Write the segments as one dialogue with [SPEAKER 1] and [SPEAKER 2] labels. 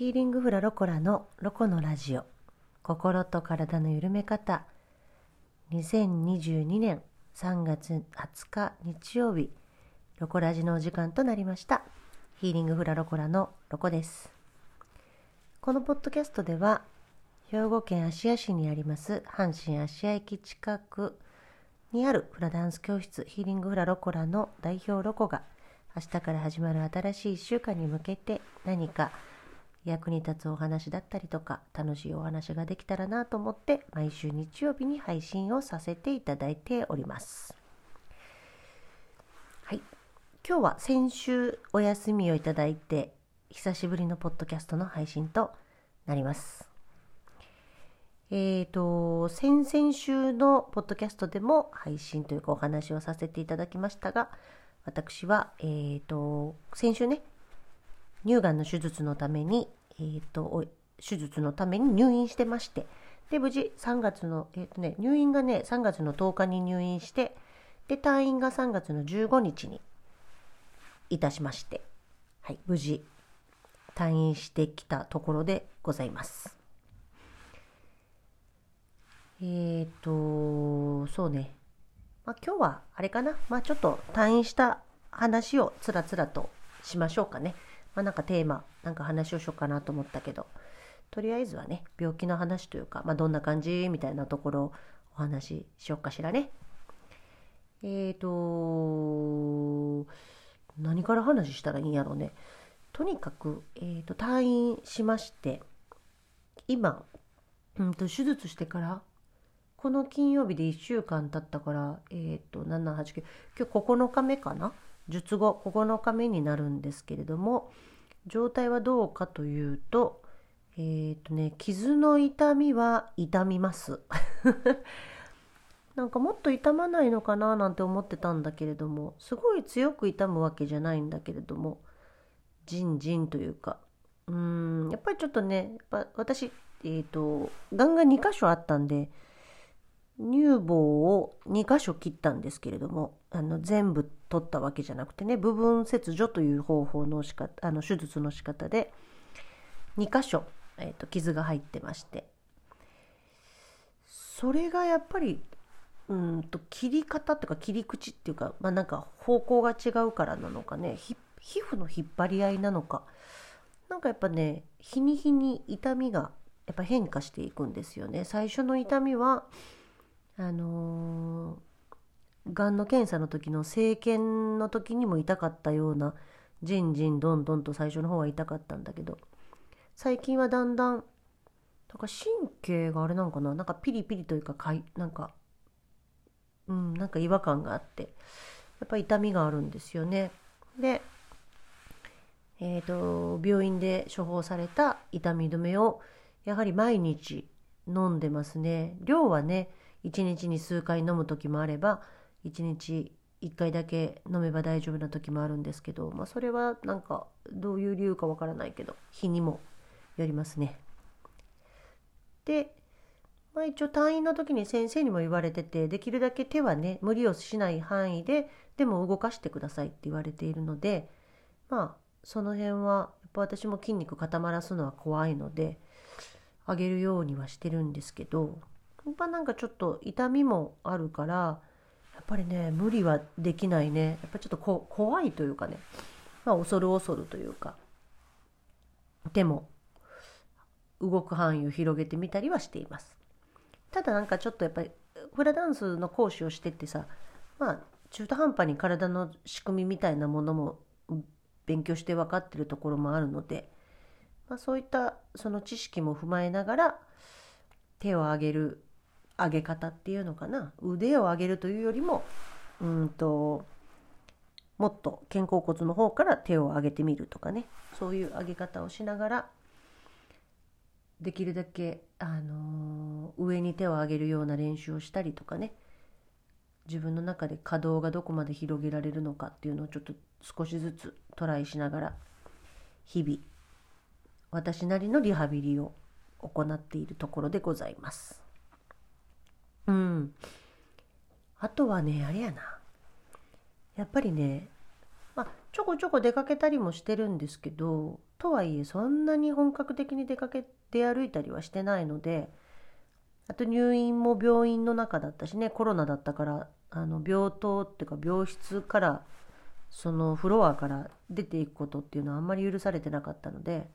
[SPEAKER 1] ヒーリングフラロコラのロコのラジオ。心と体の緩め方。2022年3月20日日曜日。ロコラジのお時間となりました。ヒーリングフラロコラのロコです。このポッドキャストでは兵庫県芦屋市にあります阪神芦屋駅近くにあるフラダンス教室ヒーリングフラロコラの代表ロコが明日から始まる新しい1週間に向けて何か役に立つお話だったりとか楽しいお話ができたらなと思って毎週日曜日に配信をさせていただいております。はい。今日は先週お休みをいただいて久しぶりのポッドキャストの配信となります。えーと先々週のポッドキャストでも配信というかお話をさせていただきましたが私は、えーと先週ね乳がんの手術のために、えーと、手術のために入院してましてで無事3月の、えーとね、入院がね3月の10日に入院してで退院が3月の15日にいたしまして、はい、無事退院してきたところでございます。えっ、ー、とそうね、まあ、今日はあれかな、まあ、ちょっと退院した話をつらつらとしましょうかね。まあ、なんかテーマなんか話をしようかなと思ったけどとりあえずはね病気の話というか、まあ、どんな感じみたいなところをお話ししようかしらね。えっ、ー、と何から話したらいいんやろうね。とにかく、えーと、退院しまして今、うんと、手術してからこの金曜日で1週間経ったからえっ、ー、と789今日9日目かな？術後9日目になるんですけれども状態はどうかというとえっ、ー、とね傷の痛みは痛みます。なんかもっと痛まないのかななんて思ってたんだけれどもすごい強く痛むわけじゃないんだけれどもじんじんというか。うんやっぱりちょっとね私えっ、ー、とがんが2箇所あったんで乳房を2箇所切ったんですけれどもあの全部取ったわけじゃなくてね部分切除という方法のしかあの手術の仕方で2箇所、えーと、傷が入ってまして。それがやっぱりうんと切り方っていうか切り口っていうか、まあ、なんか方向が違うからなのかね皮膚の引っ張り合いなのか。なんかやっぱね日に日に痛みがやっぱ変化していくんですよね。最初の痛みはあのー、がんの検査の時の生検の時にも痛かったようなじんじんどんどんと最初の方は痛かったんだけど最近はだんだんなんか神経があれなのかななんかピリピリというかかいなんかうんなんか違和感があってやっぱり痛みがあるんですよね。でえーと病院で処方された痛み止めをやはり毎日飲んでますね。量はね1日に数回飲む時もあれば1日1回だけ飲めば大丈夫な時もあるんですけど、まあ、それはなんかどういう理由かわからないけど日にもよりますね。で、まあ、一応退院の時に先生にも言われててできるだけ手はね無理をしない範囲ででも動かしてくださいって言われているのでまあその辺はやっぱ私も筋肉固まらすのは怖いのであげるようにはしてるんですけどぱなんかちょっと痛みもあるからやっぱりね無理はできないね。やっぱちょっとこ怖いというかね、まあ、恐る恐るというか。でも動く範囲を広げてみたりはしています。ただなんかちょっとやっぱりフラダンスの講師をしててさまあ中途半端に体の仕組みみたいなものも勉強して分かってるところもあるので、まあ、そういったその知識も踏まえながら手を上げる上げ方っていうのかな？腕を上げるというよりもうんともっと肩甲骨の方から手を上げてみるとかね。そういう上げ方をしながらできるだけ、あのー、上に手を上げるような練習をしたりとかね。自分の中で可動がどこまで広げられるのかっていうのをちょっと少しずつトライしながら日々私なりのリハビリを行っているところでございます。うん。あとはね、あれやな。やっぱりね、まあ、ちょこちょこ出かけたりもしてるんですけど、とはいえそんなに本格的に出かけ出歩いたりはしてないのであと入院も病院の中だったしねコロナだったからあの病棟っていうか病室からそのフロアから出ていくことっていうのはあんまり許されてなかったので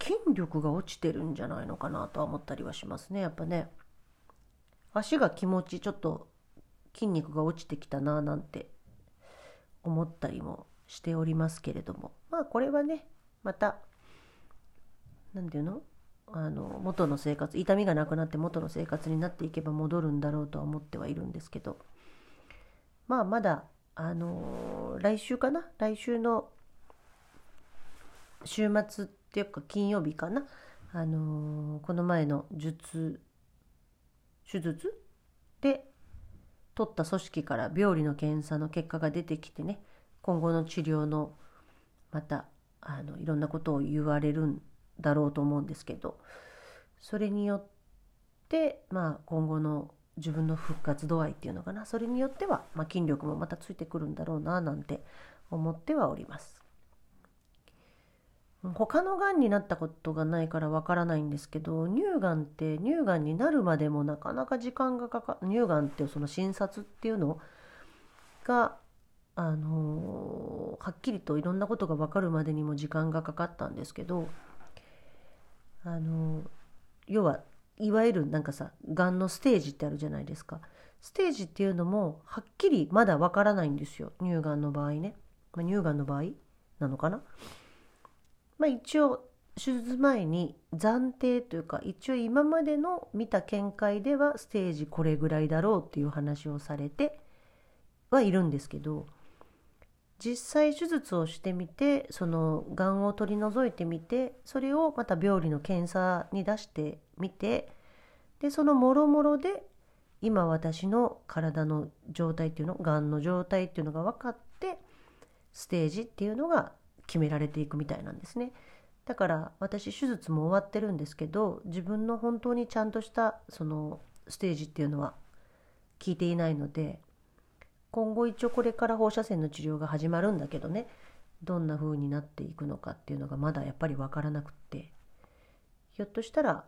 [SPEAKER 1] 筋力が落ちてるんじゃないのかなとは思ったりはしますねやっぱね足が気持ちちょっと筋肉が落ちてきたななんて思ったりもしておりますけれども。まあこれはねまた何て言うの？あの元の生活痛みがなくなって元の生活になっていけば戻るんだろうとは思ってはいるんですけど。まあまだあの来週かな？来週の週末っていうか金曜日かな？あのこの前の術手術？で取った組織から病理の検査の結果が出てきてね今後の治療のまたあのいろんなことを言われるんだろうと思うんですけどそれによってまあ今後の自分の復活度合いっていうのかな？それによっては、まあ、筋力もまたついてくるんだろうななんて思ってはおります。他のがんになったことがないからわからないんですけど乳がんって乳がんになるまでもなかなか時間がかか乳がんってその診察っていうのがあのはっきりといろんなことが分かるまでにも時間がかかったんですけどあの要はいわゆるなんかさがんのステージってあるじゃないですか。ステージっていうのもはっきりまだわからないんですよ。乳がんの場合ね、まあ、乳がんの場合なのかな。まあ一応手術前に暫定というか一応今までの見た見解ではステージこれぐらいだろうっていう話をされてはいるんですけど実際手術をしてみてそのがんを取り除いてみてそれをまた病理の検査に出してみてでそのもろもろで今私の体の状態っていうのがんの状態っていうのが分かってステージっていうのが決められていくみたいなんですね。だから私手術も終わってるんですけど自分の本当にちゃんとしたそのステージっていうのは聞いていないので今後一応これから放射線の治療が始まるんだけどねどんな風になっていくのかっていうのがまだやっぱり分からなくってひょっとしたら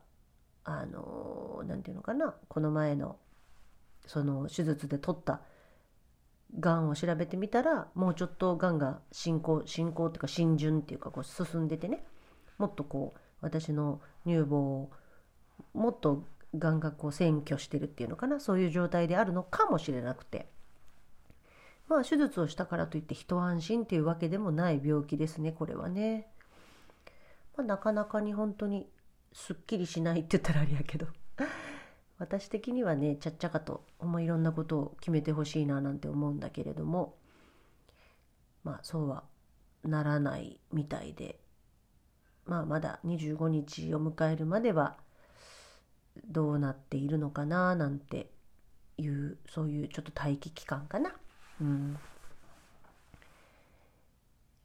[SPEAKER 1] あの何て言うのかなこの前のその手術で取ったがんを調べてみたらもうちょっとがんが進行進行っていうか浸潤っていうかこう進んでてね。もっとこう私の乳房をもっとがんがこう占拠してるっていうのかな。そういう状態であるのかもしれなくて。まあ手術をしたからといって一安心っていうわけでもない病気ですねこれはね、まあ、なかなかに本当にすっきりしないって言ったらあれやけど。私的にはねちゃっちゃかといろんなことを決めてほしいななんて思うんだけれどもまあそうはならないみたいでまあまだ25日を迎えるまではどうなっているのかななんていうそういうちょっと待機期間かな。うん、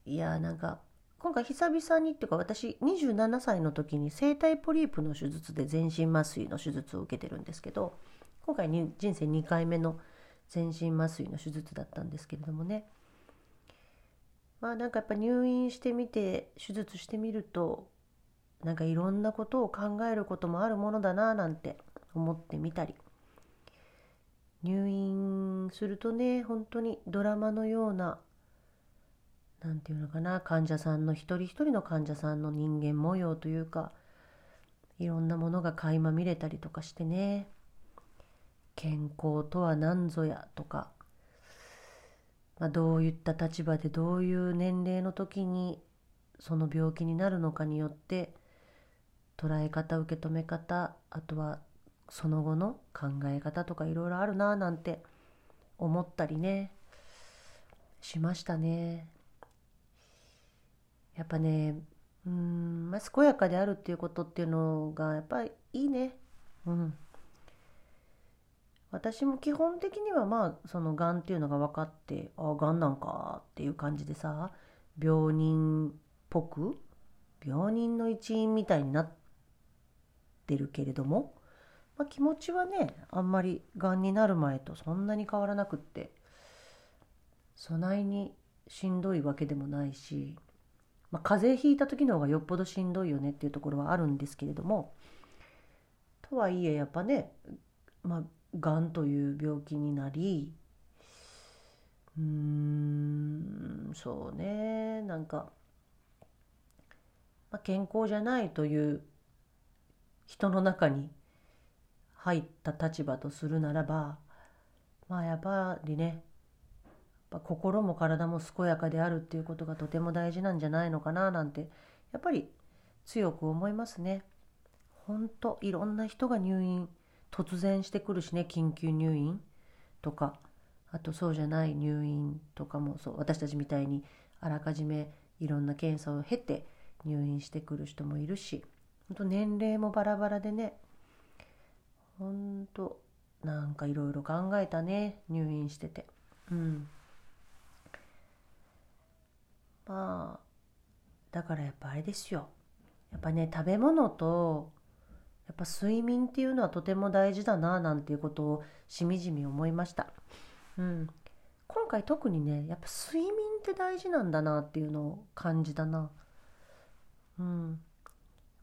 [SPEAKER 1] いやなんか今回久々にっていうか私27歳の時に声帯ポリープの手術で全身麻酔の手術を受けてるんですけど今回に人生2回目の全身麻酔の手術だったんですけれどもね。まあなんかやっぱ入院してみて手術してみるとなんかいろんなことを考えることもあるものだななんて思ってみたり。入院するとね本当にドラマのような何て言うのかな患者さんの一人一人の患者さんの人間模様というかいろんなものが垣間見れたりとかしてね健康とは何ぞやとか、まあ、どういった立場でどういう年齢の時にその病気になるのかによって捉え方受け止め方あとはその後の考え方とかいろいろあるななんて思ったりねしましたね。やっぱねうんまあ健やかであるっていうことっていうのがやっぱりいいね。うん。私も基本的にはまあそのがんっていうのが分かってあがんなんかっていう感じでさ病人っぽく病人の一員みたいになってるけれどもまあ、気持ちはねあんまりがんになる前とそんなに変わらなくって備えにしんどいわけでもないしまあ、風邪ひいた時の方がよっぽどしんどいよねっていうところはあるんですけれどもとはいえやっぱねまあがんという病気になりうーんそうねなんか、まあ、健康じゃないという人の中に入った立場とするならばまあやっぱりねぱ心も体も健やかであるっていうことがとても大事なんじゃないのかななんてやっぱり強く思いますね。ほんといろんな人が入院突然してくるしね緊急入院とかあとそうじゃない入院とかもそう私たちみたいにあらかじめいろんな検査を経て入院してくる人もいるしほんと年齢もバラバラでねほんとなんかいろいろ考えたね入院しててうんまあだからやっぱあれですよ。やっぱね食べ物とやっぱ睡眠っていうのはとても大事だななんていうことをしみじみ思いました、うん、今回特にねやっぱ睡眠って大事なんだなっていうのを感じたな。うん。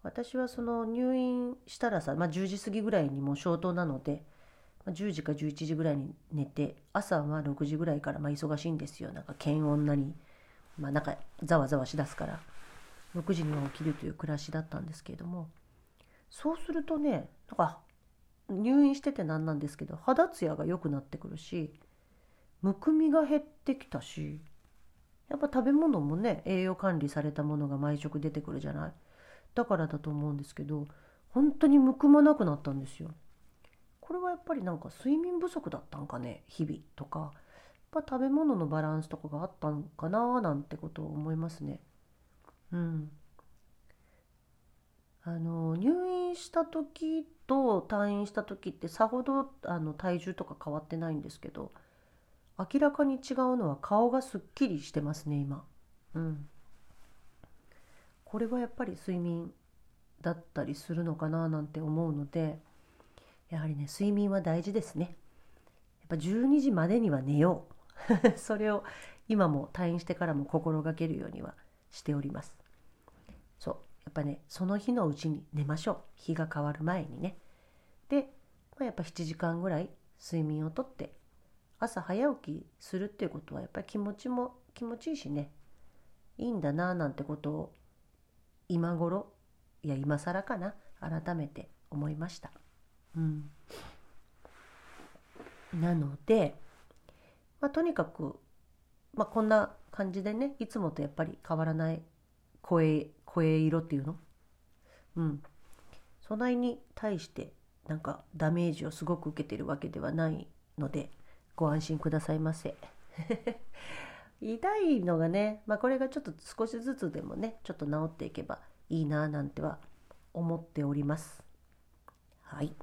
[SPEAKER 1] 私はその入院したらさ、まあ、10時過ぎぐらいにもう消灯なので、まあ、10時か11時ぐらいに寝て朝は6時ぐらいからま忙しいんですよ。なんか検温なり、まあ、なんかざわざわしだすから6時には起きるという暮らしだったんですけれどもそうするとねなんか入院しててなんなんですけど肌ツヤが良くなってくるしむくみが減ってきたしやっぱ食べ物もね栄養管理されたものが毎食出てくるじゃない。だからだと思うんですけど本当にむくまなくなったんですよ。これはやっぱりなんか睡眠不足だったんかね日々とか。ぱ食べ物のバランスとかがあったんかななんてことを思いますね。うん。あの入院した時と退院した時ってさほどあの体重とか変わってないんですけど明らかに違うのは顔がすっきりしてますね今。うん。これはやっぱり睡眠だったりするのかななんて思うのでやはりね睡眠は大事ですね。やっぱ12時までには寝よう。それを今も退院してからも心がけるようにはしております。そう。やっぱねその日のうちに寝ましょう。日が変わる前にね。で、まあ、やっぱ7時間ぐらい睡眠をとって朝早起きするっていうことはやっぱり気持ちも気持ちいいしね。いいんだななんてことを今頃いや今更かな改めて思いました。うん、なので、まあ、とにかく、まあ、こんな感じでねいつもとやっぱり変わらない声声色っていうの？うん。そないに対してなんかダメージをすごく受けてるわけではないのでご安心くださいませ。痛いのがね、まあ、これがちょっと少しずつでもねちょっと治っていけばいいななんては思っております。はい。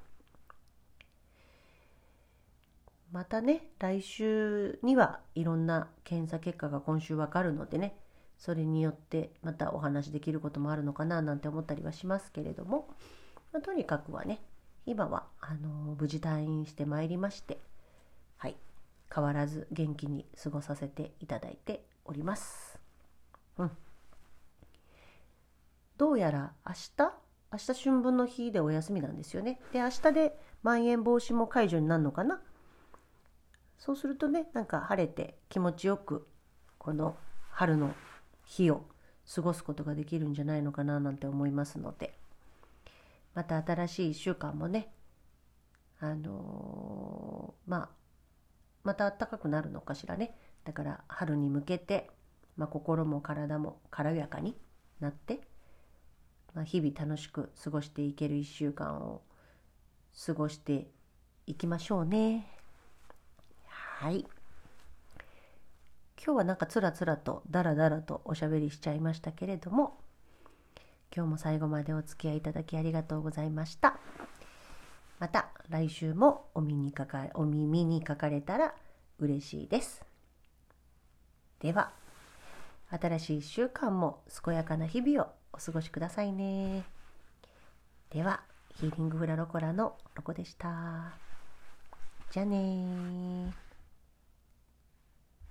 [SPEAKER 1] またね来週にはいろんな検査結果が今週わかるのでねそれによってまたお話できることもあるのかななんて思ったりはしますけれども、まあ、とにかくはね今はあの無事退院してまいりましてはい変わらず元気に過ごさせていただいております。うん。どうやら明日明日春分の日でお休みなんですよね。で明日でまん延防止も解除になるのかな。そうするとねなんか晴れて気持ちよくこの春の日を過ごすことができるんじゃないのかななんて思いますのでまた新しい1週間もねあのー、まあまた暖かくなるのかしらね。だから春に向けて、まあ、心も体も軽やかになって、まあ、日々楽しく過ごしていける1週間を過ごしていきましょうね。はい今日はなんかつらつらとダラダラとおしゃべりしちゃいましたけれども今日も最後までお付き合いいただきありがとうございました。また来週もお耳にかかお耳にかかれたら嬉しいです。では、新しい1週間も健やかな日々をお過ごしくださいね。では、ヒーリングフラロコラのロコでした。じゃあね